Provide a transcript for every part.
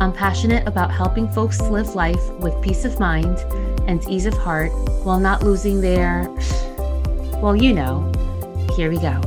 I'm passionate about helping folks live life with peace of mind and ease of heart while not losing their, well, you know. Here we go.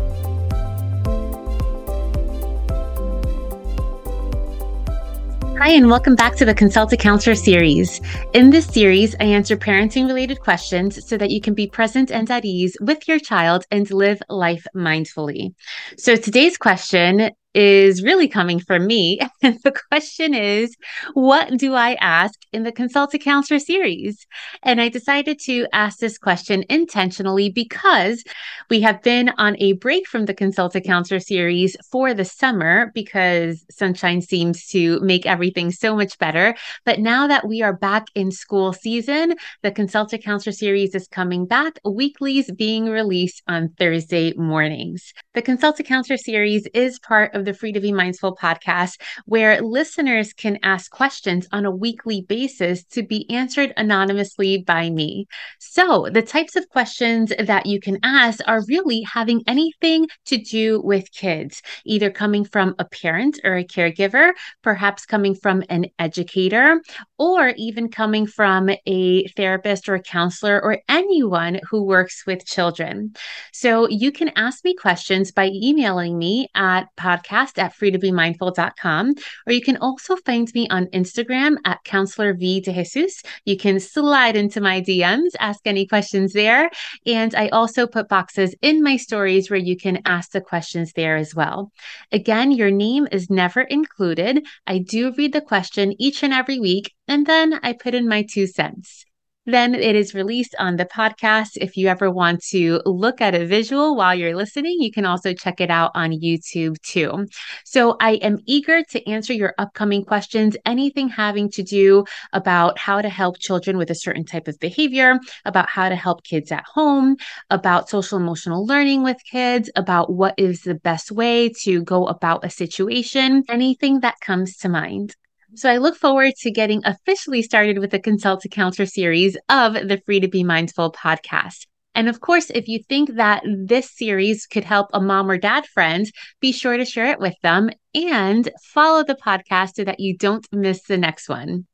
Hi, and welcome back to the Consult a Counselor series. In this series, I answer parenting related questions so that you can be present and at ease with your child and live life mindfully. So today's question is really coming from me. The question is, what do I ask in the Consult a Counselor series? And I decided to ask this question intentionally because we have been on a break from the Consult a Counselor series for the summer because sunshine seems to make everything so much better. But now that we are back in school season, the Consult a Counselor series is coming back, weeklies being released on Thursday mornings. The Consult a Counselor series is part of the Free to Be Mindful podcast, where listeners can ask questions on a weekly basis to be answered anonymously by me. So, the types of questions that you can ask are really having anything to do with kids, either coming from a parent or a caregiver, perhaps coming from an educator, or even coming from a therapist or a counselor or anyone who works with children. So, you can ask me questions by emailing me at podcast at freetobemindful.com. Or you can also find me on Instagram at Counselor V de Jesus. You can slide into my DMs, ask any questions there. And I also put boxes in my stories where you can ask the questions there as well. Again, your name is never included. I do read the question each and every week, and then I put in my two cents. Then it is released on the podcast. If you ever want to look at a visual while you're listening, you can also check it out on YouTube too. So I am eager to answer your upcoming questions, anything having to do about how to help children with a certain type of behavior, about how to help kids at home, about social emotional learning with kids, about what is the best way to go about a situation, anything that comes to mind. So I look forward to getting officially started with the Consult a Counselor series of the Free to Be Mindful podcast. And of course, if you think that this series could help a mom or dad friend, be sure to share it with them and follow the podcast so that you don't miss the next one.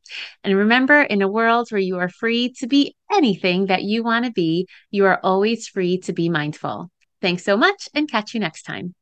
And remember, in a world where you are free to be anything that you want to be, you are always free to be mindful. Thanks so much and catch you next time.